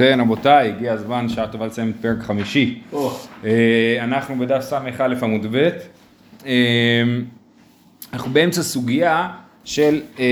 כן רבותיי, הגיע הזמן שעה טובה לסיים את פרק חמישי. אה, אנחנו בדף ס"א עמוד ב'. אה, אנחנו באמצע סוגיה של, אה,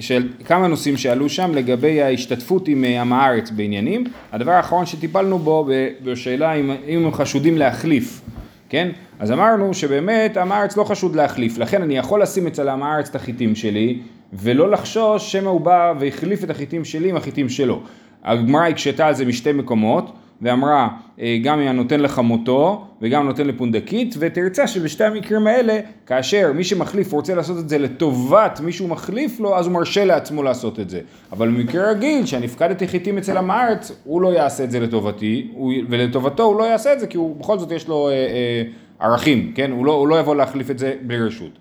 של כמה נושאים שעלו שם לגבי ההשתתפות עם עם הארץ בעניינים. הדבר האחרון שטיפלנו בו בשאלה אם, אם הם חשודים להחליף, כן? אז אמרנו שבאמת עם הארץ לא חשוד להחליף, לכן אני יכול לשים אצל עם הארץ את החיטים שלי ולא לחשוש שמא הוא בא והחליף את החיטים שלי עם החיטים שלו. הגמרא הקשתה על זה משתי מקומות ואמרה אה, גם אם אני נותן לך מותו וגם נותן לפונדקית ותרצה שבשתי המקרים האלה כאשר מי שמחליף רוצה לעשות את זה לטובת מי שהוא מחליף לו אז הוא מרשה לעצמו לעשות את זה. אבל במקרה רגיל שאני הפקדתי חיטים אצל עם הארץ הוא לא יעשה את זה לטובתי ולטובתו הוא לא יעשה את זה כי הוא בכל זאת יש לו אה, אה, ערכים כן? הוא לא, הוא לא יבוא להחליף את זה בלי רשות.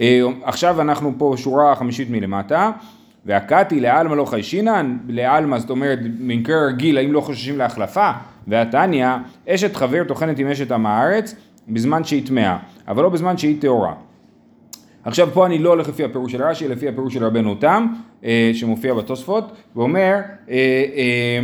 אה, עכשיו אנחנו פה שורה חמישית מלמטה והקתי לעלמא לא חיישינן, לעלמא זאת אומרת במקרה רגיל האם לא חוששים להחלפה, והתניא אשת חבר טוחנת עם אשת עם הארץ בזמן שהיא טמאה, אבל לא בזמן שהיא טהורה. עכשיו פה אני לא הולך לפי הפירוש של רש"י, לפי הפירוש של רבנו תם, אה, שמופיע בתוספות, ואומר, אה, אה,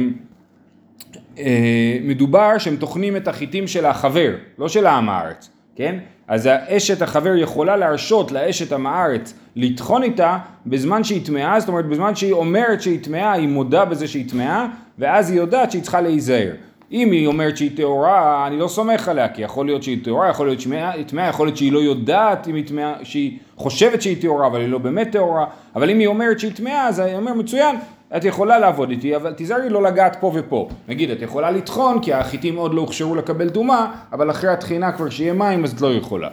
אה, מדובר שהם טוחנים את החיטים של החבר, לא של העם הארץ, כן? אז האשת החבר יכולה להרשות לאשת עם הארץ לטחון איתה בזמן שהיא טמאה, זאת אומרת בזמן שהיא אומרת שהיא טמאה, היא מודה בזה שהיא טמאה, ואז היא יודעת שהיא צריכה להיזהר. אם היא אומרת שהיא טהורה, אני לא סומך עליה, כי יכול להיות שהיא טהורה, יכול להיות שהיא טמאה, יכול להיות שהיא לא יודעת אם היא טמאה, שהיא חושבת שהיא טהורה, אבל היא לא באמת טהורה, אבל אם היא אומרת שהיא טמאה, אז אני אומר, מצוין, את יכולה לעבוד איתי, אבל תיזהרי לא לגעת פה ופה. נגיד, את יכולה לטחון, כי החיטים עוד לא הוכשרו לקבל טומאה, אבל אחרי הטחינה כבר שיהיה מים, אז את לא יכולה.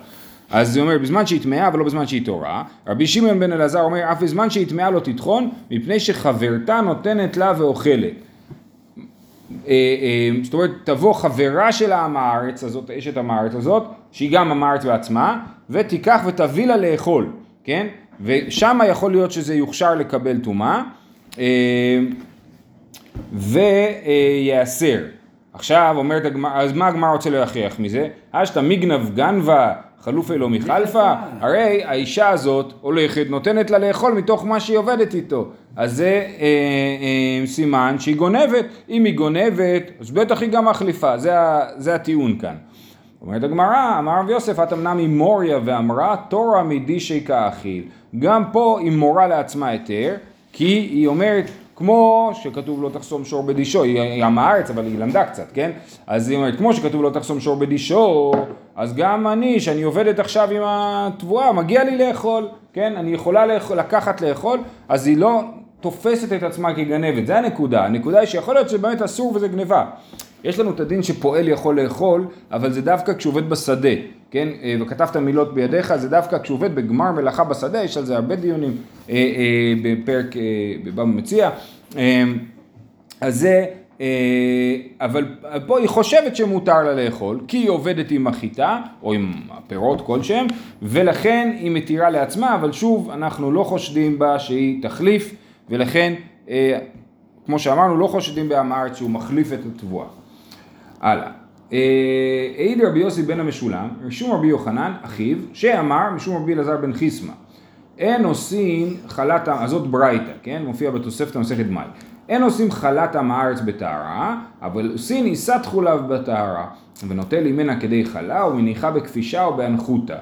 אז הוא אומר, בזמן שהיא טמאה, אבל לא בזמן שהיא טהורה. רבי שמעון בן אלעזר אומר, אף בזמן שהיא טמאה לא תטחון, מפני שחברתה נותנת לה ואוכלת. אה, אה, זאת אומרת, תבוא חברה של העם הארץ הזאת, אשת עם הארץ הזאת, שהיא גם עם הארץ בעצמה, ותיקח ותביא לה לאכול, כן? ושם יכול להיות שזה יוכשר לקבל טומאה. אה, וייאסר. עכשיו אומרת הגמרא, אז מה הגמרא רוצה להכריח מזה? אשתא מיגנב גנבה חלופה לא מחלפה, הרי האישה הזאת הולכת, נותנת לה לאכול מתוך מה שהיא עובדת איתו. אז זה אה, אה, סימן שהיא גונבת, אם היא גונבת, אז בטח היא גם מחליפה, זה, זה הטיעון כאן. אומרת הגמרא, אמר רב יוסף, את אמנם היא מוריה ואמרה, תורה מדישי כאכיל. גם פה היא מורה לעצמה היתר, כי היא אומרת, כמו שכתוב לא תחסום שור בדישו, היא עם הארץ אבל היא למדה קצת, כן? אז היא אומרת, כמו שכתוב לא תחסום שור בדישו, אז גם אני, שאני עובדת עכשיו עם התבואה, מגיע לי לאכול, כן? אני יכולה לאכול, לקחת לאכול, אז היא לא תופסת את עצמה כגנבת, זה הנקודה. הנקודה היא שיכול להיות שבאמת אסור וזה גניבה. יש לנו את הדין שפועל יכול לאכול, אבל זה דווקא כשהוא עובד בשדה, כן? אה, וכתבת מילות בידיך, זה דווקא כשהוא עובד בגמר מלאכה בשדה, יש על זה הרבה דיונים אה, אה, בפרק, אה, בבבא מציע. אה, אז זה, אה, אבל פה היא חושבת שמותר לה לאכול, כי היא עובדת עם החיטה, או עם הפירות כלשהם, ולכן היא מתירה לעצמה, אבל שוב, אנחנו לא חושדים בה שהיא תחליף, ולכן, אה, כמו שאמרנו, לא חושדים בעם הארץ שהוא מחליף את התבואה. הלאה. אה, העיד רבי יוסי בן המשולם, משום רבי יוחנן, אחיו, שאמר משום רבי אלעזר בן חיסמא. אין עושים חלת, אז זאת ברייתא, כן? מופיע בתוספת המסכת מאי. אין עושים חלת עם הארץ בטהרה, אבל עושים עיסת חולב בטהרה, ונוטל ממנה כדי חלה, ומניחה בכפישה או באנחותה.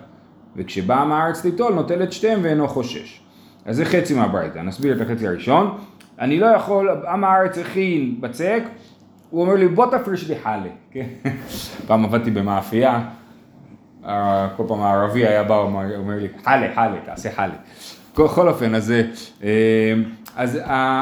וכשבא עם הארץ ליטול, נוטל את שתיהם ואינו חושש. אז זה חצי מהברייתא, נסביר את החצי הראשון. אני לא יכול, עם הארץ הכין בצק, הוא אומר לי בוא תפריש לי חלה, כן? פעם עבדתי במאפייה, כל פעם הערבי היה בא ואומר לי חלה, חלה, תעשה חלה. בכל אופן, אז, אה, אז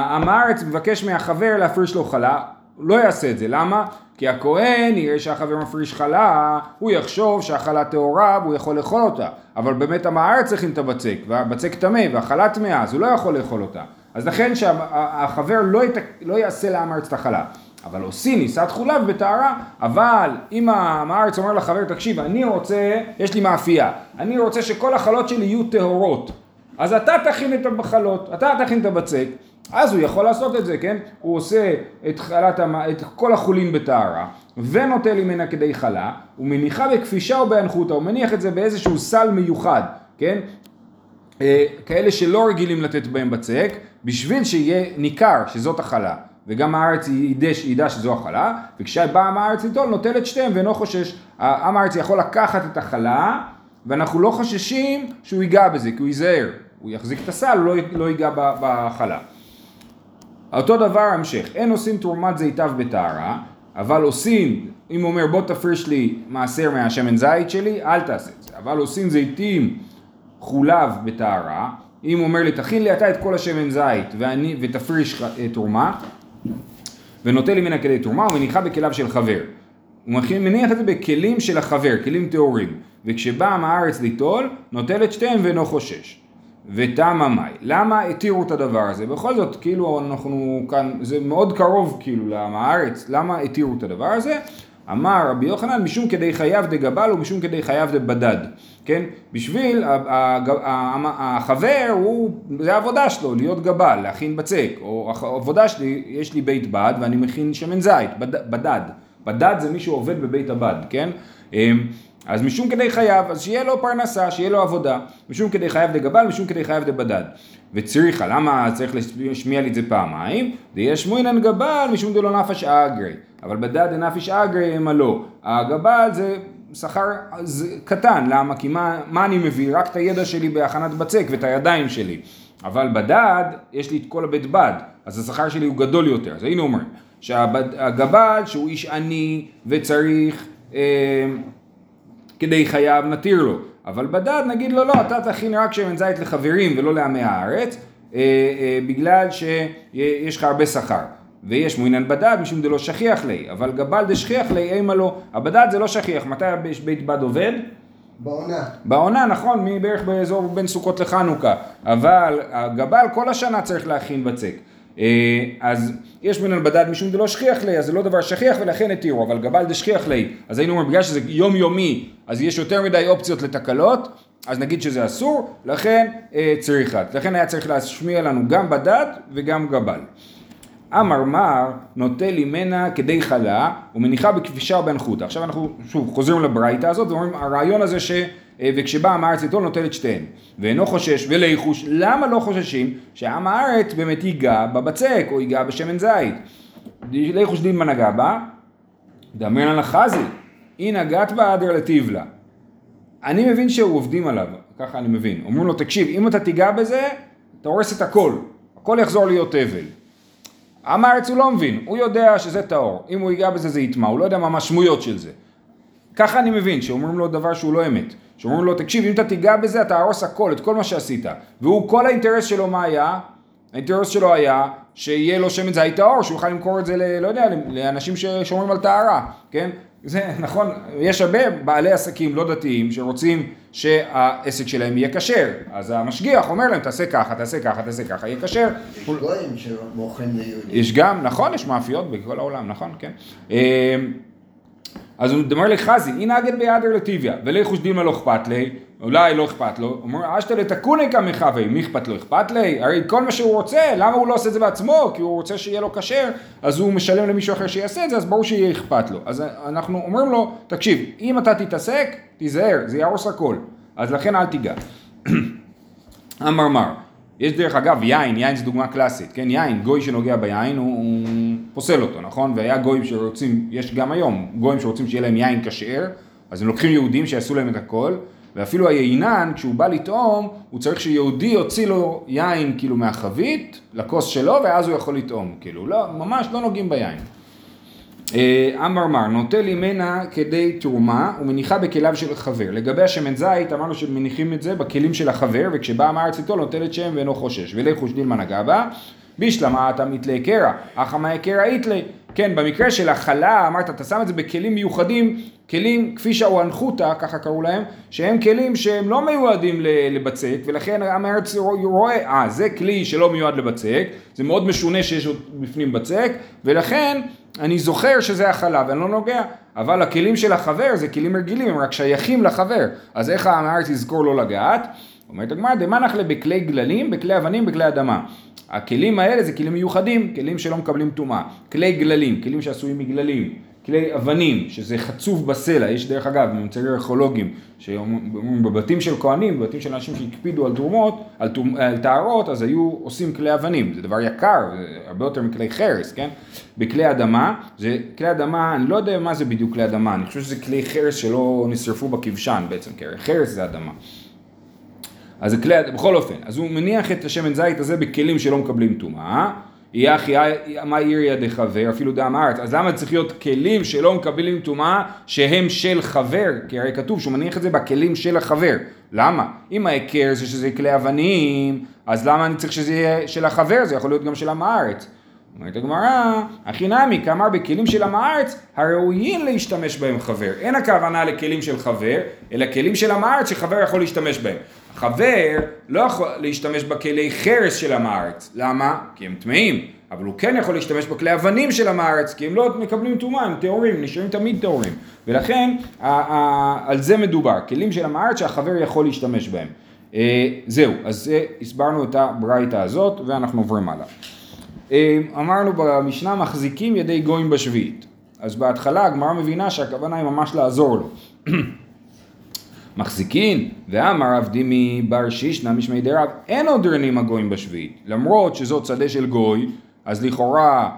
עם הארץ מבקש מהחבר להפריש לו חלה, הוא לא יעשה את זה, למה? כי הכהן יראה שהחבר מפריש חלה, הוא יחשוב שהחלה טהורה והוא יכול לאכול אותה, אבל באמת עם הארץ צריכים את הבצק, והבצק טמא והחלה טמאה, אז הוא לא יכול לאכול אותה. אז לכן שהחבר לא, ית... לא יעשה לעם הארץ את החלה. אבל עושים נישאת חולב בטהרה, אבל אם הארץ אומר לחבר, תקשיב, אני רוצה, יש לי מאפייה, אני רוצה שכל החלות שלי יהיו טהורות. אז אתה תכין את המחלות, אתה תכין את הבצק, אז הוא יכול לעשות את זה, כן? הוא עושה את, חלת, את כל החולין בטהרה, ונוטל ממנה כדי חלה, הוא מניחה בכפישה או באנחותה, הוא מניח את זה באיזשהו סל מיוחד, כן? אה, כאלה שלא רגילים לתת בהם בצק, בשביל שיהיה ניכר שזאת החלה. וגם הארץ ידע, ידע שזו החלה, וכשבא עם הארץ ליטול נוטל את שתיהם ואינו חושש. עם הארץ יכול לקחת את החלה, ואנחנו לא חוששים שהוא ייגע בזה, כי הוא ייזהר. הוא יחזיק את הסל, הוא לא, לא ייגע בחלה. אותו דבר המשך, אין עושים תרומת זיתיו בטהרה, אבל עושים, אם הוא אומר בוא תפריש לי מעשר מהשמן זית שלי, אל תעשה את זה, אבל עושים זיתים חולב בטהרה, אם הוא אומר לי תכין לי אתה את כל השמן זית ואני, ותפריש תרומה, ונוטל ממנה כדי תרומה ומניחה בכליו של חבר. הוא מניח את זה בכלים של החבר, כלים טהורים, וכשבא מהארץ ליטול, נוטל את שתיהם ואינו חושש. ותמה מאי. למה התירו את הדבר הזה? בכל זאת, כאילו אנחנו כאן, זה מאוד קרוב כאילו לארץ, למה התירו את הדבר הזה? אמר רבי יוחנן משום כדי חייב דגבל ומשום כדי חייב דבדד, כן? בשביל החבר הוא, זה העבודה שלו, להיות גבל, להכין בצק, או העבודה שלי, יש לי בית בד ואני מכין שמן זית, בדד, בדד זה מי שעובד בבית הבד, כן? אמ, אז משום כדי חייב, אז שיהיה לו פרנסה, שיהיה לו עבודה. משום כדי חייב דגבל, משום כדי חייב דבדד. וצריכה, למה צריך להשמיע לי את זה פעמיים? דיש שמואינן גבל, משום דלא נפש אגרי. אבל בדד דנפיש אגרי מה לא. הגבל זה שכר קטן, למה? כי מה, מה אני מביא? רק את הידע שלי בהכנת בצק ואת הידיים שלי. אבל בדד, יש לי את כל הבית בד, אז השכר שלי הוא גדול יותר. אז היינו אומרים, שהגבל שהוא איש עני וצריך... אה, כדי חייב נתיר לו. אבל בדד נגיד לו לא, אתה תכין רק שמן זית לחברים ולא לעמי הארץ, אה, אה, בגלל שיש לך הרבה שכר. ויש מועינן בדד משום דלא שכיח לי, אבל גבל דשכיח לי אימה לו, הבדד זה לא שכיח, מתי בית בד עובד? בעונה. בעונה, נכון, בערך באזור בין סוכות לחנוכה, אבל הגבל כל השנה צריך להכין בצק. אה, אז יש מן בדד משום דלא שכיח לי, אז זה לא דבר שכיח ולכן התירו, אבל גבל דשכיח לי, אז היינו אומרים בגלל שזה יומיומי, אז יש יותר מדי אופציות לתקלות, אז נגיד שזה אסור, לכן אה, צריכה. לכן היה צריך להשמיע לנו גם בדד וגם גבל. אמר מר נוטה לי מנה כדי חלה ומניחה בכבישה ובנחותא. עכשיו אנחנו שוב חוזרים לברייתא הזאת ואומרים הרעיון הזה ש... אה, וכשבא עם הארץ ליטול נוטל את שתיהן. ואינו חושש וליחוש, למה לא חוששים שעם הארץ באמת ייגע בבצק או ייגע בשמן זית? ליחוש דין נגע בה? דמרן על החזי, אי נגעת בה אדר לטיבלה. אני מבין שעובדים עליו, ככה אני מבין. אומרים לו תקשיב, אם אתה תיגע בזה, אתה הורס את הכל, הכל יחזור להיות אבל. עם הארץ הוא לא מבין, הוא יודע שזה טהור, אם הוא ייגע בזה זה יטמע, הוא לא יודע מה המשמעויות של זה. ככה אני מבין, שאומרים לו דבר שהוא לא אמת. שאומרים לו, תקשיב, אם אתה תיגע בזה, אתה הרוס הכל, את כל מה שעשית. והוא, כל האינטרס שלו מה היה? האינטרס שלו היה שיהיה לו שמן זית טהור, שהוא יוכל למכור את זה, ל, לא יודע, לאנשים ששומרים על טהרה, כן? זה נכון, יש הרבה בעלי עסקים לא דתיים שרוצים שהעסק שלהם יהיה כשר, אז המשגיח אומר להם תעשה ככה, תעשה ככה, תעשה ככה, יהיה כשר. יש גויים שמוכרים ליהודים. יש גם, נכון, יש מאפיות בכל העולם, נכון, כן. אז הוא אומר לחזי, הנה אגד בידר לטיביה, ולכוש דימה לא אכפת לי, אולי לא אכפת לו, הוא אומר אשתא לתקוני כמחווה, מי אכפת לו אכפת לי? הרי כל מה שהוא רוצה, למה הוא לא עושה את זה בעצמו? כי הוא רוצה שיהיה לו כשר, אז הוא משלם למישהו אחר שיעשה את זה, אז ברור שיהיה אכפת לו. אז אנחנו אומרים לו, תקשיב, אם אתה תתעסק, תיזהר, זה יהרוס הכל. אז לכן אל תיגע. אמר מר, יש דרך אגב יין, יין זה דוגמה קלאסית, כן, יין, גוי שנוגע ביין הוא פוסל אותו, נכון? והיה גויים שרוצים, יש גם היום, גויים שרוצים שיהיה להם יין כשר, אז הם לוקחים יהודים שיעשו להם את הכל, ואפילו היינן, כשהוא בא לטעום, הוא צריך שיהודי יוציא לו יין כאילו מהחבית, לכוס שלו, ואז הוא יכול לטעום, כאילו, לא, ממש לא נוגעים ביין. אה, אמר מר, נוטה לי מנה כדי תרומה ומניחה בכליו של חבר. לגבי השמן זית אמרנו שמניחים את זה בכלים של החבר וכשבא המארץ איתו נוטל את שם ואינו חושש. ולכו שדילמה נגע בישלמה אתה מתלה קרע, אחא מאי קרע איתלה. כן, במקרה של החלה אמרת אתה שם את זה בכלים מיוחדים, כלים כפי שהואנחותא, ככה קראו להם, שהם כלים שהם לא מיועדים לבצק ולכן עם הארץ רואה, אה זה כלי שלא מיועד לבצק, זה מאוד משונה שיש בפנים בצק ולכן אני זוכר שזה החלה ואני לא נוגע, אבל הכלים של החבר זה כלים רגילים, הם רק שייכים לחבר, אז איך העם הארץ יזכור לא לגעת? אומרת הגמרא, דמנח לה בכלי גללים, בכלי אבנים, בכלי אדמה. הכלים האלה זה כלים מיוחדים, כלים שלא מקבלים טומאה. כלי גללים, כלים שעשויים מגללים. כלי אבנים, שזה חצוב בסלע, יש דרך אגב ממצאים ארכיאולוגיים, שאומרים בבתים של כהנים, בבתים של אנשים שהקפידו על תרומות, על, תרומ, על טהרות, אז היו עושים כלי אבנים, זה דבר יקר, זה הרבה יותר מכלי חרס, כן? בכלי אדמה, זה כלי אדמה, אני לא יודע מה זה בדיוק כלי אדמה, אני חושב שזה כלי חרס שלא נשרפו בכבשן בעצם, כי חרס זה אדמה. אז זה כלי, בכל אופן, אז הוא מניח את השמן זית הזה בכלים שלא מקבלים טומאה. יהיה אחי מה עיריה דחבר, אפילו דם הארץ, אז למה צריך להיות כלים שלא מקבלים טומאה שהם של חבר? כי הרי כתוב שהוא מניח את זה בכלים של החבר. למה? אם ההיכר זה שזה כלי אבנים, אז למה אני צריך שזה יהיה של החבר? זה יכול להיות גם של עם הארץ. אומרת הגמרא, הכי נמי, כאמר בכלים של עם הארץ, הראויים להשתמש בהם חבר. אין הכוונה לכלים של חבר, אלא כלים של עם הארץ שחבר יכול להשתמש בהם. חבר לא יכול להשתמש בכלי חרס של עם הארץ. למה? כי הם טמאים. אבל הוא כן יכול להשתמש בכלי אבנים של עם הארץ, כי הם לא מקבלים טומאה, הם טהורים, נשארים תמיד טהורים. ולכן, על זה מדובר, כלים של עם הארץ שהחבר יכול להשתמש בהם. אה, זהו, אז הסברנו את הברייתא הזאת, ואנחנו עוברים הלאה. אה, אמרנו במשנה מחזיקים ידי גויים בשביעית. אז בהתחלה הגמרא מבינה שהכוונה היא ממש לעזור לו. מחזיקין, ואמר רב דימי בר שישנא משמי דרב, אין עוד רנים הגויים בשביעית. למרות שזאת שדה של גוי, אז לכאורה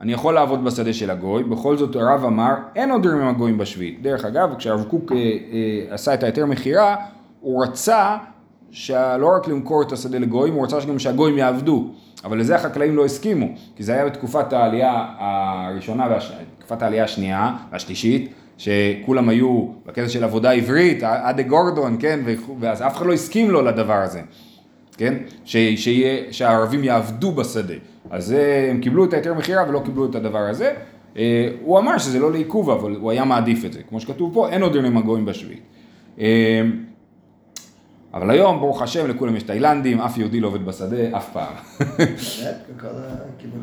אני יכול לעבוד בשדה של הגוי, בכל זאת הרב אמר, אין עוד רנים הגויים בשביעית. דרך אגב, כשהרב קוק אה, אה, עשה את ההיתר מכירה, הוא רצה שלא רק למכור את השדה לגויים, הוא רצה גם שהגויים יעבדו. אבל לזה החקלאים לא הסכימו, כי זה היה בתקופת העלייה הראשונה, תקופת העלייה השנייה והשלישית, שכולם היו בקטע של עבודה עברית, עד גורדון, כן, ואז אף אחד לא הסכים לו לדבר הזה, כן, ש, שיה, שהערבים יעבדו בשדה. אז הם קיבלו את ההיתר מכירה ולא קיבלו את הדבר הזה. אה, הוא אמר שזה לא לעיכוב, אבל הוא היה מעדיף את זה. כמו שכתוב פה, אין עוד יונים הגויים בשביעית. אה, אבל היום, ברוך השם, לכולם יש תאילנדים, אף יהודי לא עובד בשדה אף פעם.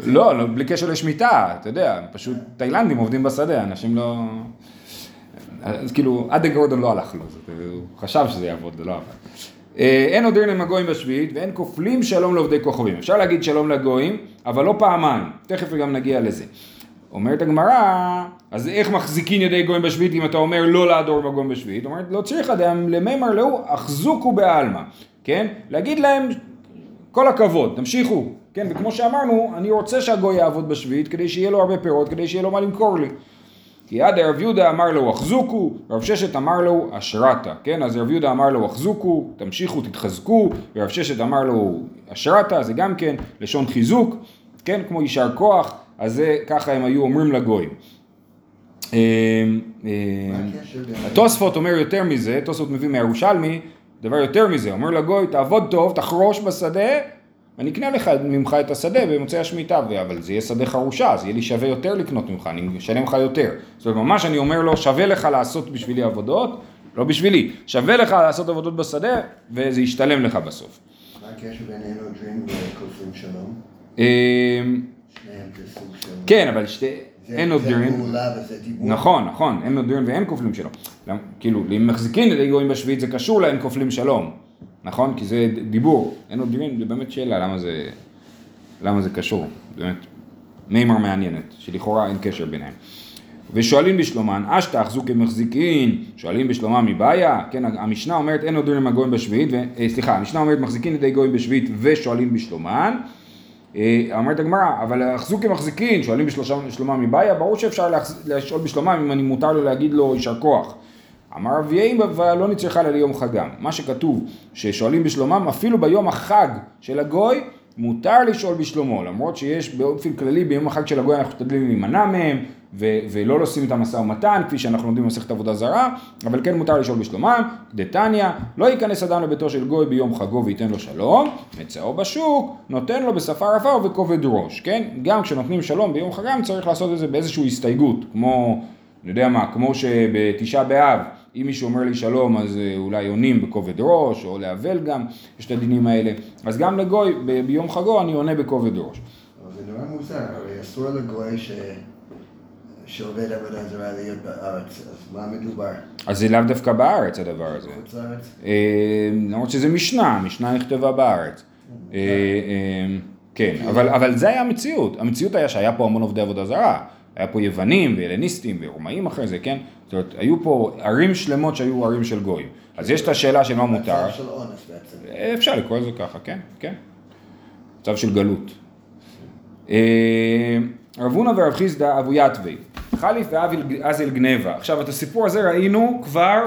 לא, לא, בלי קשר לשמיטה, אתה יודע, פשוט תאילנדים עובדים בשדה, אנשים לא... אז כאילו, עד הגורדון לא הלך לו, הוא חשב שזה יעבוד, זה לא עבד. אה, אין עוד ערנם הגויים בשביעית ואין כופלים שלום לעובדי כוכבים. אפשר להגיד שלום לגויים, אבל לא פעמיים, תכף גם נגיע לזה. אומרת הגמרא, אז איך מחזיקין ידי גויים בשביעית אם אתה אומר לא להדור בגויים בשביעית? אומרת לא צריך אדם למימר לאו אחזוקו בעלמא, כן? להגיד להם כל הכבוד, תמשיכו, כן? וכמו שאמרנו, אני רוצה שהגוי יעבוד בשביעית כדי שיהיה לו הרבה פירות, כדי שיהיה לו מה למכור לי. כי עד רב יהודה אמר לו אחזוקו, רב ששת אמר לו אשרתה, כן? אז רב יהודה אמר לו אחזוקו, תמשיכו, תתחזקו, ורב ששת אמר לו אשרתה, זה גם כן לשון חיזוק, כן? כמו יישר כוח, אז זה ככה הם היו אומרים לגויים. אמ, אמ, התוספות אומר יותר מזה, תוספות מביא מהירושלמי, דבר יותר מזה, אומר לגוי תעבוד טוב, תחרוש בשדה ואני אקנה לך ממך את השדה במוצאי השמיטה, אבל זה יהיה שדה חרושה, אז יהיה לי שווה יותר לקנות ממך, אני אשלם לך יותר. זאת אומרת, ממש אני אומר לו, שווה לך לעשות בשבילי עבודות, לא בשבילי, שווה לך לעשות עבודות בשדה, וזה ישתלם לך בסוף. מה הקשר בין דרים וכופרים שלום? אמ, שניהם זה סוג של... כן, אבל שתי... אין עוד זה דיבור. נכון, נכון, אין עוד דרים ואין כופלים שלום. כאילו, אם מחזיקין ידי גויים בשביעית זה קשור לאין כופלים שלום. נכון? כי זה דיבור. אין עוד דרים, זה באמת שאלה למה זה, למה זה קשור. באמת, מימר מעניינת, שלכאורה אין קשר ביניהם. ושואלים בשלומן, אשתא אחזוקי מחזיקין, שואלים בשלומם מבעיה, כן, המשנה אומרת אין עוד דרים הגויים בשביעית, ו, אה, סליחה, המשנה אומרת מחזיקין ידי גויים בשביעית ושואלים בשלומן, אה, אומרת הגמרא, אבל אחזוקי מחזיקין, שואלים בשלומם מבעיה, ברור שאפשר לשאול בשלומם אם אני מותר לו להגיד לו יישר כוח. אמר רב יאיבה ולא נצרכה לה ליום חגם. מה שכתוב ששואלים בשלומם, אפילו ביום החג של הגוי, מותר לשאול בשלומו, למרות שיש באופן כללי ביום החג של הגוי אנחנו משתדלים להימנע מהם ו- ולא עושים את המשא ומתן, כפי שאנחנו לומדים במסכת עבודה זרה, אבל כן מותר לשאול בשלומם, דתניא, לא ייכנס אדם לביתו של גוי ביום חגו וייתן לו שלום, מצאו בשוק, נותן לו בשפה רפה ובכובד ראש, כן? גם כשנותנים שלום ביום חגם צריך לעשות את זה באיזושהי הסתייגות, כמו, אני יודע מה, כמו שבתשעה באב, אם מישהו אומר לי שלום אז אה, אולי עונים בכובד ראש, או לאבל גם, יש את הדינים האלה, אז גם לגוי ב- ביום חגו אני עונה בכובד ראש. אבל זה נורא מוזר, הרי אסור לגוי ש... שעובד עבודה זרה להיות בארץ, אז מה מדובר? אז זה לאו דווקא בארץ הדבר הזה. חוץ לארץ? אה, למרות שזה משנה, המשנה נכתבה בארץ. אה, אה, כן, אבל, אבל זה היה המציאות, המציאות היה שהיה פה המון עובדי עבודה זרה, היה פה יוונים והלניסטים ורומאים אחרי זה, כן? זאת אומרת, היו פה ערים שלמות שהיו ערים של גויים. אז יש את השאלה של מה מותר. מצב של אונס בעצם. אפשר לקרוא לזה ככה, כן, כן. מצב של גלות. אה, רב הונא ורב חיסדא אבו יתבי, חליף ואזל גנבה. עכשיו את הסיפור הזה ראינו כבר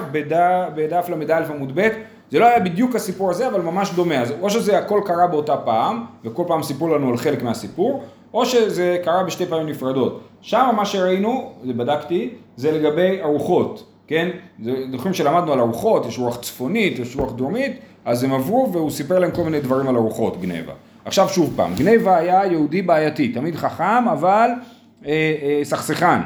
בדף ל"א עמוד ב', זה לא היה בדיוק הסיפור הזה, אבל ממש דומה. אז או שזה הכל קרה באותה פעם, וכל פעם סיפרו לנו על חלק מהסיפור, או שזה קרה בשתי פעמים נפרדות. שם מה שראינו, זה בדקתי, זה לגבי ארוחות, כן? זוכרים שלמדנו על ארוחות, יש רוח צפונית, יש רוח דרומית, אז הם עברו והוא סיפר להם כל מיני דברים על ארוחות, גנבה. עכשיו שוב פעם, גנבה היה יהודי בעייתי, תמיד חכם, אבל אה, אה, סכסכן.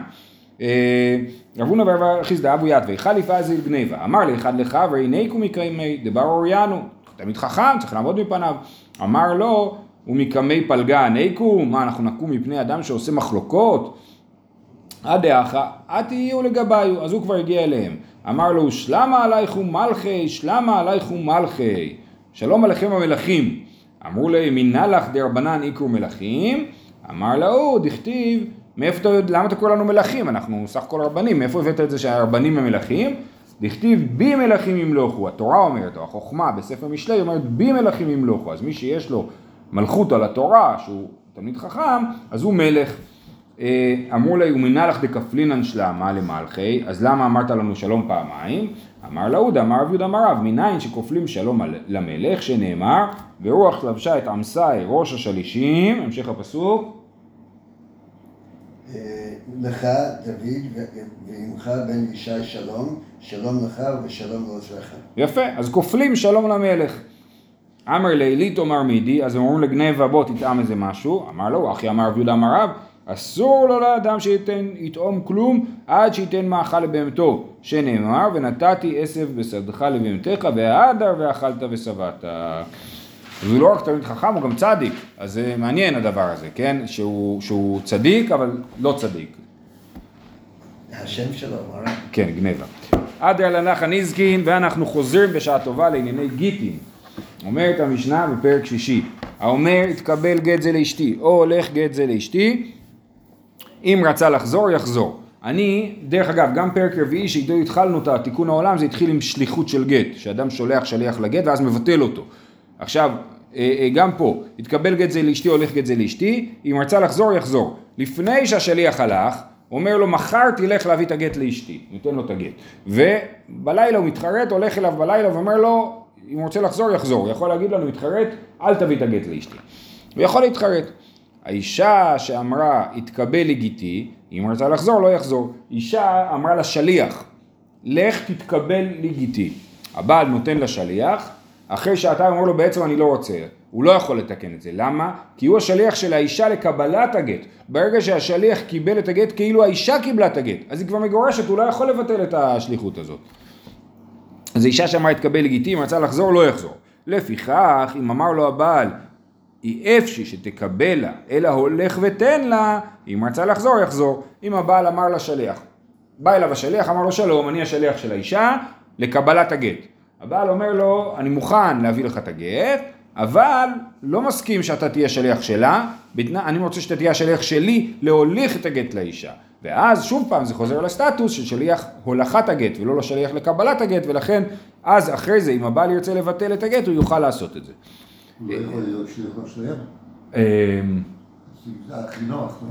אה, רב הונא ורב חיסדא אבו יתבי, חליפה איזה גנבה, אמר לי אחד לך והנקו מקיימי דבר אוריינו, תמיד חכם, צריך לעמוד מפניו, אמר לו, ומקמי פלגה הנקו, מה אנחנו נקום מפני אדם שעושה מחלוקות? עד דאחה, את יהיו לגביו, אז הוא כבר הגיע אליהם. אמר לו, שלמה עלייך ומלכי, שלמה עלייך ומלכי. שלום עליכם המלכים. אמרו להם, מינה לך דרבנן איקרו מלכים? אמר לו, דכתיב, מאיפה אתה יודע, למה אתה קורא לנו מלכים? אנחנו סך הכל רבנים, מאיפה הבאת את זה שהרבנים הם מלכים? דכתיב בי מלכים ימלוכו, התורה אומרת, או החוכמה בספר משלי אומרת בי מלכים ימלוכו, אז מי שיש לו מלכות על התורה, שהוא תלמיד חכם, אז הוא מלך. אה, אמרו לה, ומינה לך דקפלינן שלמה למלכי, אז למה אמרת לנו שלום פעמיים? אמר לאוד, אמר רב יהודה אמר רב, מניין שכופלים שלום למלך, שנאמר, ורוח לבשה את עמסי ראש השלישים, המשך הפסוק, אה, לך דוד ועמך בן ישי שלום, שלום לך ושלום לעוזריך. יפה, אז כופלים שלום למלך. אמר לילית אומר מידי, אז הם אומרים לגנבה בוא תטעם איזה משהו, אמר לו, אחי אמר רב יהודה אמר רב, אסור לו לאדם שייתן, יטעום כלום עד שייתן מאכל לבהמתו, שנאמר, ונתתי עשב בשדך לבהמתך, והדר ואכלת ושבעת. אז הוא לא רק תלמיד חכם, הוא גם צדיק, אז זה מעניין הדבר הזה, כן? שהוא, שהוא צדיק, אבל לא צדיק. השם שלו, מה? כן, גנבה. אדר לנח הנזקין, ואנחנו חוזרים בשעה טובה לענייני גיטין. אומרת המשנה בפרק שישי, האומר התקבל גט זה לאשתי, או הולך גט זה לאשתי, אם רצה לחזור, יחזור. אני, דרך אגב, גם פרק רביעי שאיתו התחלנו את התיקון העולם, זה התחיל עם שליחות של גט, שאדם שולח שליח לגט ואז מבטל אותו. עכשיו, אה, אה, גם פה, התקבל גט זה לאשתי, הולך גט זה לאשתי, אם רצה לחזור, יחזור. לפני שהשליח הלך, אומר לו, מחר תלך להביא את הגט לאשתי, נותן לו את הגט. ובלילה הוא מתחרט, הולך אליו בלילה ואומר לו, אם הוא רוצה לחזור, יחזור. הוא יכול להגיד לנו, מתחרט, אל תביא את הגט לאשתי. הוא יכול להתחרט. האישה שאמרה, התקבל לגיטי, אם רצה לחזור, לא יחזור. אישה אמרה לשליח, לך תתקבל לגיטי. הבעל נותן לשליח, אחרי שעתיים אומר לו, בעצם אני לא רוצה. הוא לא יכול לתקן את זה. למה? כי הוא השליח של האישה לקבלת הגט. ברגע שהשליח קיבל את הגט, כאילו האישה קיבלה את הגט. אז היא כבר מגורשת, הוא לא יכול לבטל את השליחות הזאת. אז האישה שאמרה התקבל לגיטי, אם רצה לחזור, לא יחזור. לפיכך, אם אמר לו הבעל, היא אפשי שתקבלה, אלא הולך ותן לה, אם רצה לחזור, יחזור. אם הבעל אמר לשליח, בא אליו השליח, אמר לו שלום, אני השליח של האישה, לקבלת הגט. הבעל אומר לו, אני מוכן להביא לך את הגט, אבל לא מסכים שאתה תהיה שליח שלה, בתנא, אני רוצה שאתה תהיה השליח שלי להוליך את הגט לאישה. ואז שוב פעם זה חוזר לסטטוס של שליח הולכת הגט ולא לשליח לקבלת הגט, ולכן אז אחרי זה אם הבעל ירצה לבטל את הגט הוא יוכל לעשות את זה. הוא לא יכול להיות שליח לשליח. אמ.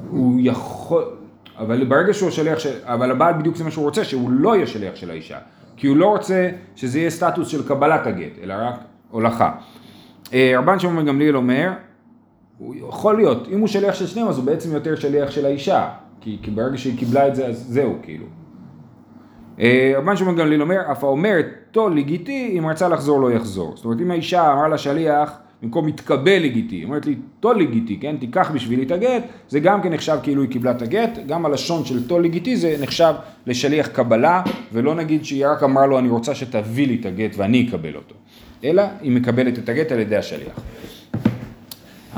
הוא יכול, אבל ברגע שהוא שליח של, אבל הבעל בדיוק זה מה שהוא רוצה, שהוא לא יהיה שליח של האישה. כי הוא לא רוצה שזה יהיה סטטוס של קבלת הגט, אלא רק הולכה. אה, רבן שמעון גמליאל אומר, הוא יכול להיות, אם הוא שליח של שניהם אז הוא בעצם יותר שליח של האישה, כי, כי ברגע שהיא קיבלה את זה אז זהו כאילו. אה, רבן שמעון גמליאל אומר, אף האומר תו לגיטי, אם רצה לחזור לא יחזור. זאת אומרת אם האישה אמרה לשליח, במקום מתקבל לגיטי, היא אומרת לי תו לגיטי, כן, תיקח בשבילי את הגט, זה גם כן נחשב כאילו היא קיבלה את הגט, גם הלשון של תו לגיטי זה נחשב לשליח קבלה, ולא נגיד שהיא רק אמרה לו אני רוצה שתביא לי את הגט ואני אקבל אותו, אלא היא מקבלת את הגט על ידי השליח.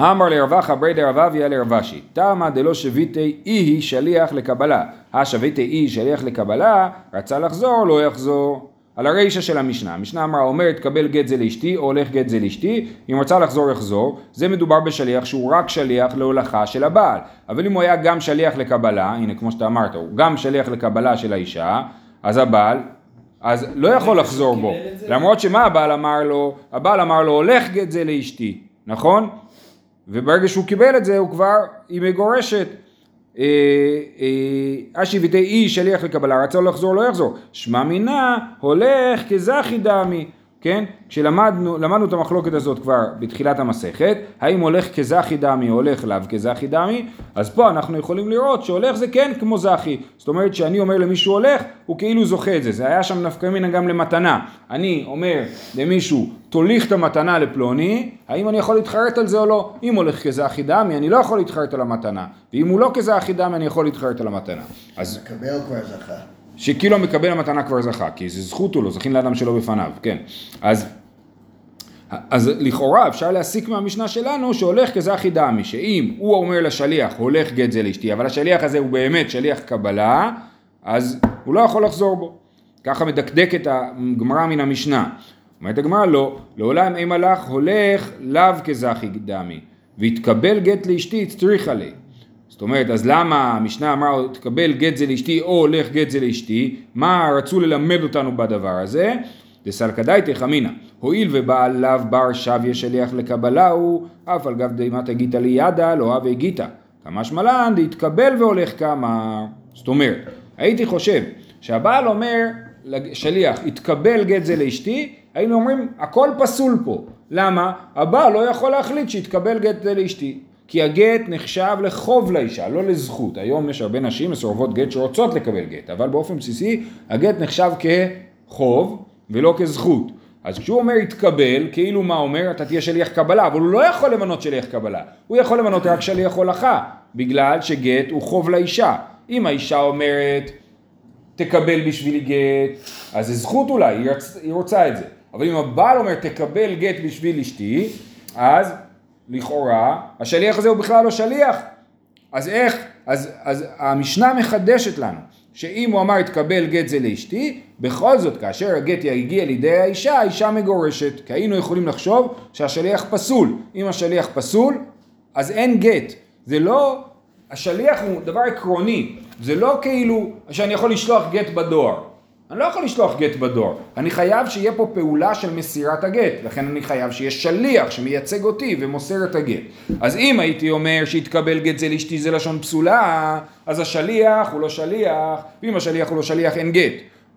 אמר לרבחה ברי דרב אביה לרב אשי, תמה דלא שביתי אי שליח לקבלה, השביתי אי שליח לקבלה, רצה לחזור לא יחזור. על הרישא של המשנה. המשנה אמרה, אומרת קבל גט זה לאשתי, או הולך גט זה לאשתי, אם רצה לחזור יחזור, זה מדובר בשליח שהוא רק שליח להולכה של הבעל. אבל אם הוא היה גם שליח לקבלה, הנה כמו שאתה אמרת, הוא גם שליח לקבלה של האישה, אז הבעל, אז לא יכול לחזור בו. למרות שמה הבעל אמר לו? הבעל אמר לו, הולך גט זה לאשתי, נכון? וברגע שהוא קיבל את זה, הוא כבר, היא מגורשת. אה, אה, אשי ותהי שליח לקבלה, רצה לחזור לא יחזור. שמע מינה הולך כזכי דמי, כן? כשלמדנו למדנו את המחלוקת הזאת כבר בתחילת המסכת, האם הולך כזכי דמי או הולך לאו כזכי דמי, אז פה אנחנו יכולים לראות שהולך זה כן כמו זכי. זאת אומרת שאני אומר למישהו הולך, הוא כאילו זוכה את זה. זה היה שם נפקא מינה גם למתנה. אני אומר למישהו, תוליך את המתנה לפלוני, האם אני יכול להתחרט על זה או לא? אם הולך כזכי דמי, אני לא יכול להתחרט על המתנה. ואם הוא לא כזכי דמי, אני יכול להתחרט על המתנה. אז מקבל כבר זכה. שכאילו המקבל המתנה כבר זכה, כי זה זכות הוא לא, זכין לאדם שלא בפניו, כן. אז, אז לכאורה אפשר להסיק מהמשנה שלנו שהולך כזכי דמי, שאם הוא אומר לשליח הולך גט זה לאשתי, אבל השליח הזה הוא באמת שליח קבלה, אז הוא לא יכול לחזור בו. ככה מדקדקת הגמרא מן המשנה. אומרת הגמרא לא, לעולם אם הלך הולך לאו כזכי דמי, והתקבל גט לאשתי צריכה לי. זאת אומרת, אז למה המשנה אמרה תקבל גט זה לאשתי או הולך גט זה לאשתי? מה רצו ללמד אותנו בדבר הזה? דסלקדאי תחמינא, הואיל ובעל לאו בר שביה שליח הוא, אף על גב דמתא גיתא לידא לא הווה גיתא. כמה שמלן דהתקבל והולך כמה. זאת אומרת, הייתי חושב שהבעל אומר לשליח, התקבל גט זה לאשתי, היינו אומרים, הכל פסול פה. למה? הבעל לא יכול להחליט שיתקבל גט זה לאשתי. כי הגט נחשב לחוב לאישה, לא לזכות. היום יש הרבה נשים מסורבות גט שרוצות לקבל גט, אבל באופן בסיסי הגט נחשב כחוב ולא כזכות. אז כשהוא אומר יתקבל, כאילו מה אומר? אתה תהיה שליח קבלה, אבל הוא לא יכול למנות שליח קבלה. הוא יכול למנות רק שליח הולכה, בגלל שגט הוא חוב לאישה. אם האישה אומרת תקבל בשבילי גט, אז זה זכות אולי, היא, רצ... היא רוצה את זה. אבל אם הבעל אומר תקבל גט בשביל אשתי, אז לכאורה השליח הזה הוא בכלל לא שליח. אז איך? אז, אז המשנה מחדשת לנו שאם הוא אמר יתקבל גט זה לאשתי, בכל זאת כאשר הגט יגיע לידי האישה, האישה מגורשת. כי היינו יכולים לחשוב שהשליח פסול. אם השליח פסול, אז אין גט. זה לא, השליח הוא דבר עקרוני. זה לא כאילו שאני יכול לשלוח גט בדואר. אני לא יכול לשלוח גט בדואר. אני חייב שיהיה פה פעולה של מסירת הגט. לכן אני חייב שיהיה שליח שמייצג אותי ומוסר את הגט. אז אם הייתי אומר שיתקבל גט זה לאשתי זה לשון פסולה, אז השליח הוא לא שליח, ואם השליח הוא לא שליח אין גט.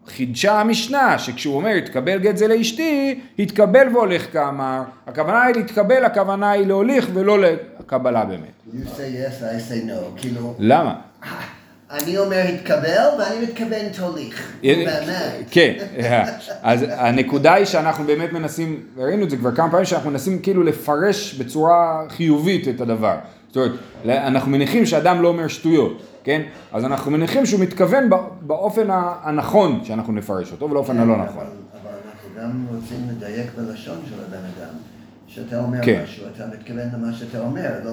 חידשה המשנה שכשהוא אומר יתקבל גט זה לאשתי, יתקבל והולך כאמר. הכוונה היא להתקבל, הכוונה היא להוליך ולא לקבלה באמת. You say yes, I say no. כאילו, למה? אני אומר התקבל ואני מתכוון תוליך. באמת. כן, אז הנקודה היא שאנחנו באמת מנסים, ראינו את זה כבר כמה פעמים, שאנחנו מנסים כאילו לפרש בצורה חיובית את הדבר. זאת אומרת, אנחנו מניחים שאדם לא אומר שטויות, כן? אז אנחנו מניחים שהוא מתכוון באופן הנכון שאנחנו נפרש אותו, ולאופן הלא נכון. אבל אנחנו גם רוצים לדייק בלשון של הבן אדם. שאתה אומר כן. משהו, אתה מתכוון למה שאתה אומר, לא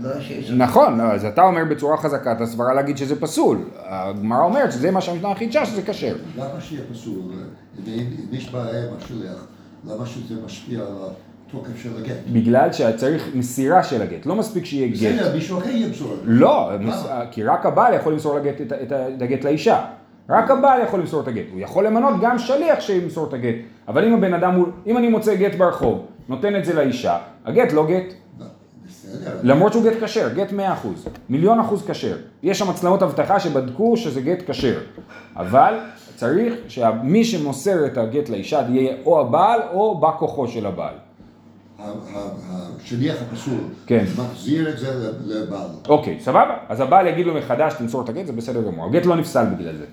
לא שיש... נכון, לא, אז אתה אומר בצורה חזקה את הסברה להגיד שזה פסול. הגמרא אומרת שזה מה שהמשנה חידשה, שזה כשר. למה שיהיה פסול? אם יש בעיה עם השליח, למה שזה משפיע על התוקף של הגט? בגלל שצריך מסירה של הגט, לא מספיק שיהיה גט. בסדר, מישהו אחר ימסור. את זה. לא, למה? כי רק הבעל יכול למסור לגט את הגט לאישה. רק הבעל יכול למסור את הגט. הוא יכול למנות גם שליח שימסור את הגט. אבל אם הבן אדם הוא, אם אני מוצא גט ברחוב, נותן את זה לאישה, הגט לא גט. למרות שהוא גט כשר, גט 100%, מיליון אחוז כשר. יש שם מצלמות אבטחה שבדקו שזה גט כשר. אבל צריך שמי שמוסר את הגט לאישה יהיה או הבעל או בא כוחו של הבעל. השליח הפסול, כן. מחזיר את זה לבעל. אוקיי, סבבה. אז הבעל יגיד לו מחדש תמסור את הגט, זה בסדר גמור. הגט לא נפסל בגלל זה.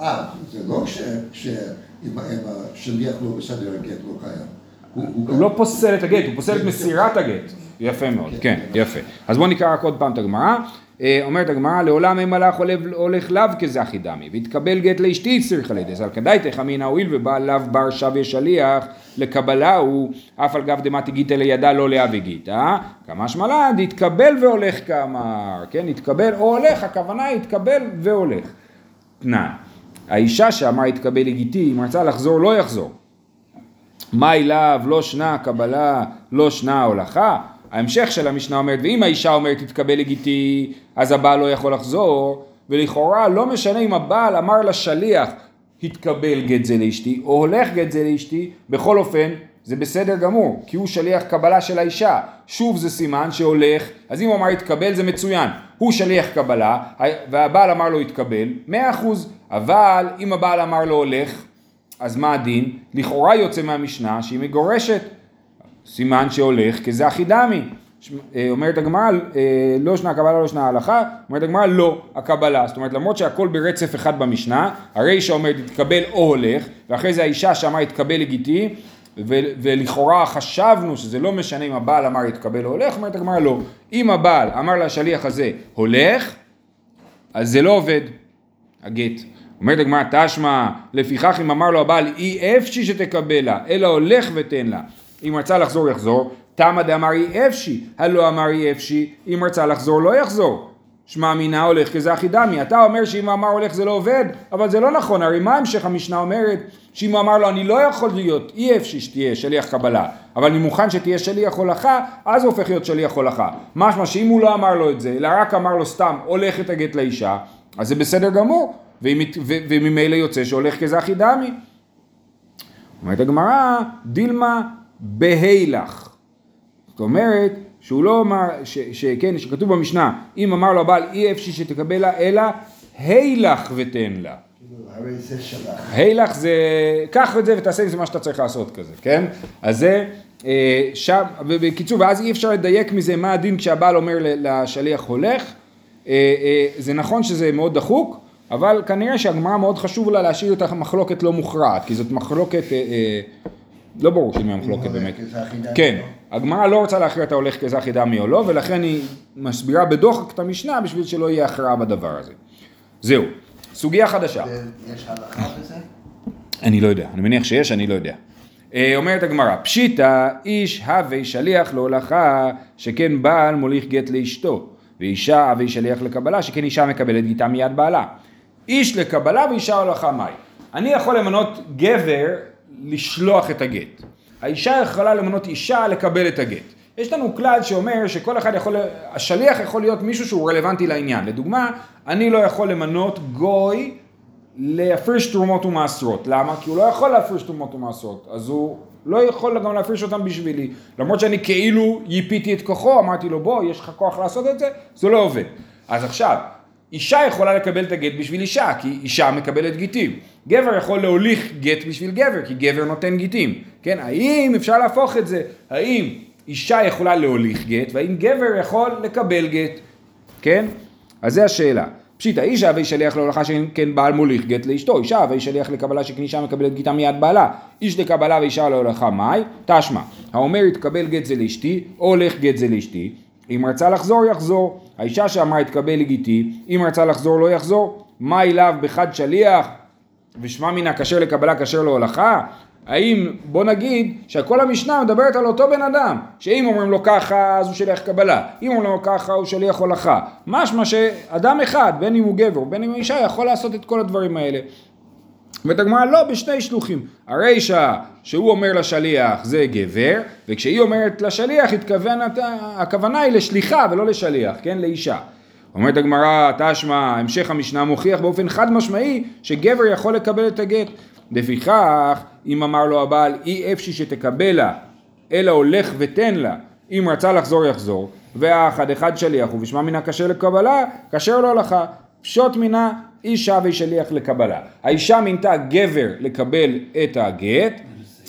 אה, זה לא שאם אם השליח לא בסדר, הגט לא קיים. הוא- לא פוסל את הגט, הוא פוסל את מסירת. הגט. יפה מאוד, כן, יפה. אז בואו נקרא רק עוד פעם את הגמרא. אה, אומרת הגמרא, לעולם אין מלאך הולך- לאו כזכי דמי, והתקבל גט לאשתי צריך על ידי, אז על כדאי תחמינא הואיל ובעל לאו בר שווה שליח, לקבלה הוא, אף על גב דמתי גיתא לידה לא להווה גיתא, כמה שמלן, דתקבל והולך כאמר, כן, התקבל או הולך, הכוונה התקבל והולך. תנא. האישה שאמר יתקבל לגיטי, אם רצה לחזור לא יחזור. מאי לאו, לא שנה קבלה, לא שנה הולכה. ההמשך של המשנה אומרת, ואם האישה אומרת תתקבל לגיטי, אז הבעל לא יכול לחזור, ולכאורה לא משנה אם הבעל אמר לשליח התקבל גט זה לאשתי, או הולך גט זה לאשתי, בכל אופן זה בסדר גמור, כי הוא שליח קבלה של האישה. שוב זה סימן שהולך, אז אם הוא אמר התקבל זה מצוין. הוא שליח קבלה, והבעל אמר לו התקבל, מאה אחוז. אבל אם הבעל אמר לו הולך, אז מה הדין? לכאורה יוצא מהמשנה שהיא מגורשת. סימן שהולך כזכי דמי. אה, אומרת הגמרא, אה, לא שנה הקבלה, לא שנה ההלכה, אומרת הגמרא, לא הקבלה. זאת אומרת, למרות שהכל ברצף אחד במשנה, הרי שאומרת התקבל או הולך, ואחרי זה האישה שאמרה התקבל לגיטי, ולכאורה חשבנו שזה לא משנה אם הבעל אמר יתקבל או הולך, אומרת הגמרא לא. אם הבעל אמר לשליח הזה הולך, אז זה לא עובד, הגט. אומרת הגמרא תשמע, לפיכך אם אמר לו הבעל אי אפשי שתקבלה, אלא הולך ותן לה. אם רצה לחזור יחזור, תמא דאמר אי אפשי, הלא אמר אי אפשי, אם רצה לחזור לא יחזור. שמע מינה הולך כזה אחי דמי. אתה אומר שאם הוא אמר הולך זה לא עובד, אבל זה לא נכון, הרי מה המשך המשנה אומרת? שאם הוא אמר לו אני לא יכול להיות, אי אפשר שתהיה שליח קבלה, אבל אני מוכן שתהיה שליח הולכה, אז הוא הופך להיות שליח הולכה. משמע שאם הוא לא אמר לו את זה, אלא רק אמר לו סתם הולך את הגט לאישה, אז זה בסדר גמור, וממילא יוצא שהולך כזה אחי דמי. אומרת הגמרא, דילמה בהילך. זאת אומרת, שהוא לא אמר, ש, שכן, שכתוב במשנה, אם אמר לו הבעל אי אפשי שתקבל לה, אלא הילך ותן לה. הילך זה, קח את זה ותעשה עם זה מה שאתה צריך לעשות כזה, כן? אז זה, אה, שם, ובקיצור, ואז אי אפשר לדייק מזה מה הדין כשהבעל אומר לשליח הולך. אה, אה, זה נכון שזה מאוד דחוק, אבל כנראה שהגמרא מאוד חשוב לה להשאיר את המחלוקת לא מוכרעת, כי זאת מחלוקת, לא ברור של מי המחלוקת באמת. כן, הגמרא לא רוצה להכריע את ההולך כאזרח דמי או לא, ולכן היא מסבירה בדוחק את המשנה בשביל שלא יהיה הכרעה בדבר הזה. זהו, סוגיה חדשה. יש הלכה בזה? אני לא יודע, אני מניח שיש, אני לא יודע. אה, אומרת הגמרא, פשיטא איש הווה שליח להולכה, שכן בעל מוליך גט לאשתו, ואישה הווה שליח לקבלה, שכן אישה מקבלת גיטה מיד בעלה. איש לקבלה ואישה הולכה מאי. אני יכול למנות גבר לשלוח את הגט. האישה יכולה למנות אישה לקבל את הגט. יש לנו כלל שאומר שכל אחד יכול, השליח יכול להיות מישהו שהוא רלוונטי לעניין. לדוגמה, אני לא יכול למנות גוי להפריש תרומות ומעשרות. למה? כי הוא לא יכול להפריש תרומות ומעשרות. אז הוא לא יכול גם להפריש אותם בשבילי. למרות שאני כאילו ייפיתי את כוחו, אמרתי לו בוא, יש לך כוח לעשות את זה, זה לא עובד. אז עכשיו, אישה יכולה לקבל את הגט בשביל אישה, כי אישה מקבלת גיטים. גבר יכול להוליך גט בשביל גבר, כי גבר נותן גיטים. כן, האם אפשר להפוך את זה? האם אישה יכולה להוליך גט, והאם גבר יכול לקבל גט? כן? אז זה השאלה. פשיטא אישה הווי שליח להולכה שכן בעל מוליך גט לאשתו, אישה הווי שליח לקבלה שכן אישה מקבלת גיטה מיד בעלה, איש לקבלה ואישה להולכה מאי, תשמע, האומר יתקבל גט זה לאשתי, או הולך גט זה לאשתי, אם רצה לחזור יחזור, האישה שאמרה יתקבל לגיטי, אם רצה לחזור לא יחזור, מה אליו בחד שליח ושמע מן הכשר לקבלה כשר להולכה? האם, בוא נגיד שכל המשנה מדברת על אותו בן אדם, שאם אומרים לו ככה אז הוא שליח קבלה, אם אומרים לו ככה הוא שליח הולכה. משמע שאדם אחד, בין אם הוא גבר בין אם הוא אישה, יכול לעשות את כל הדברים האלה. אומרת הגמרא לא בשני שלוחים, הרישא שהוא אומר לשליח זה גבר, וכשהיא אומרת לשליח התכוון, הכוונה היא לשליחה ולא לשליח, כן, לאישה. אומרת הגמרא, תשמע, המשך המשנה מוכיח באופן חד משמעי שגבר יכול לקבל את הגט. לפיכך, אם אמר לו הבעל אי אפשי שתקבלה, אלא הולך ותן לה, אם רצה לחזור יחזור, והאחד אחד שליח ובשמה מינה כשר לקבלה, כשר לו הלכה. פשוט מינה אישה ושליח לקבלה. האישה מינתה גבר לקבל את הגט,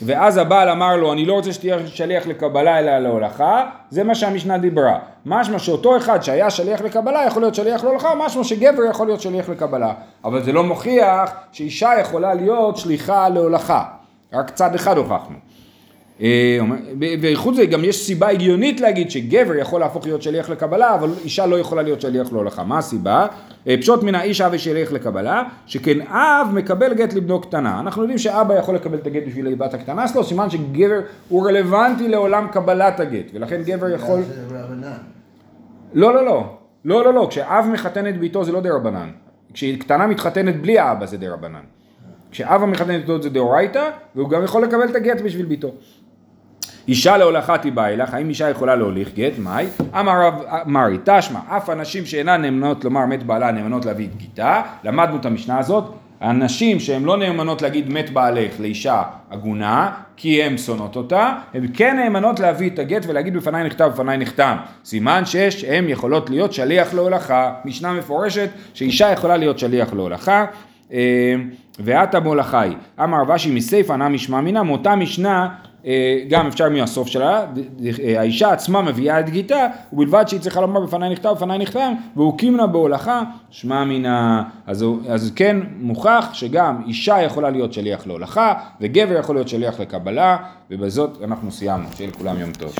ואז הבעל אמר לו, אני לא רוצה שתהיה שליח לקבלה אלא להולכה, זה מה שהמשנה דיברה. משמע שאותו אחד שהיה שליח לקבלה יכול להיות שליח להולכה, משמע שגבר יכול להיות שליח לקבלה. אבל זה לא מוכיח שאישה יכולה להיות שליחה להולכה. רק צד אחד הוכחנו. אה, וחוץ זה גם יש סיבה הגיונית להגיד שגבר יכול להפוך להיות שליח לקבלה אבל אישה לא יכולה להיות שליח להולכה. מה הסיבה? אה, פשוט מן האיש אב ושליח לקבלה שכן אב מקבל גט לבנו קטנה. אנחנו יודעים שאבא יכול לקבל את הגט בשביל הבת הקטנה שלו סימן שגבר הוא רלוונטי לעולם קבלת הגט ולכן גבר יכול... לא לא לא לא לא לא כשאב מחתן את ביתו זה לא דה רבנן כשהיא קטנה מתחתנת בלי האבא זה דה רבנן. כשאבא מחתן איתו זה דאורייתא, והוא גם יכול לקבל את הגט בשביל ביתו. אישה להולכה תיבא אלך, האם אישה יכולה להוליך גט? מאי? אמר רב מרי, תשמע, אף הנשים שאינן נאמנות לומר מת בעלה נאמנות להביא את גיתה, למדנו את המשנה הזאת, הנשים שהן לא נאמנות להגיד מת בעלך לאישה עגונה, כי הן שונאות אותה, הן כן נאמנות להביא את הגט ולהגיד בפניי נכתב בפניי נחתם. סימן שש, הן יכולות להיות שליח להולכה. משנה מפורשת שאישה יכולה להיות שליח להולכה. אה, ועתה מולכי, אמר רב אשי מסיפא נע משמע מינה, מאותה משנה גם אפשר מהסוף שלה, אה, האישה עצמה מביאה את גיתה, ובלבד שהיא צריכה לומר בפניי נכתב בפניי נחתם, והוא קימנה בהולכה, שמע מינה, אז, אז כן מוכח שגם אישה יכולה להיות שליח להולכה, וגבר יכול להיות שליח לקבלה, ובזאת אנחנו סיימנו, שיהיה לכולם יום טוב.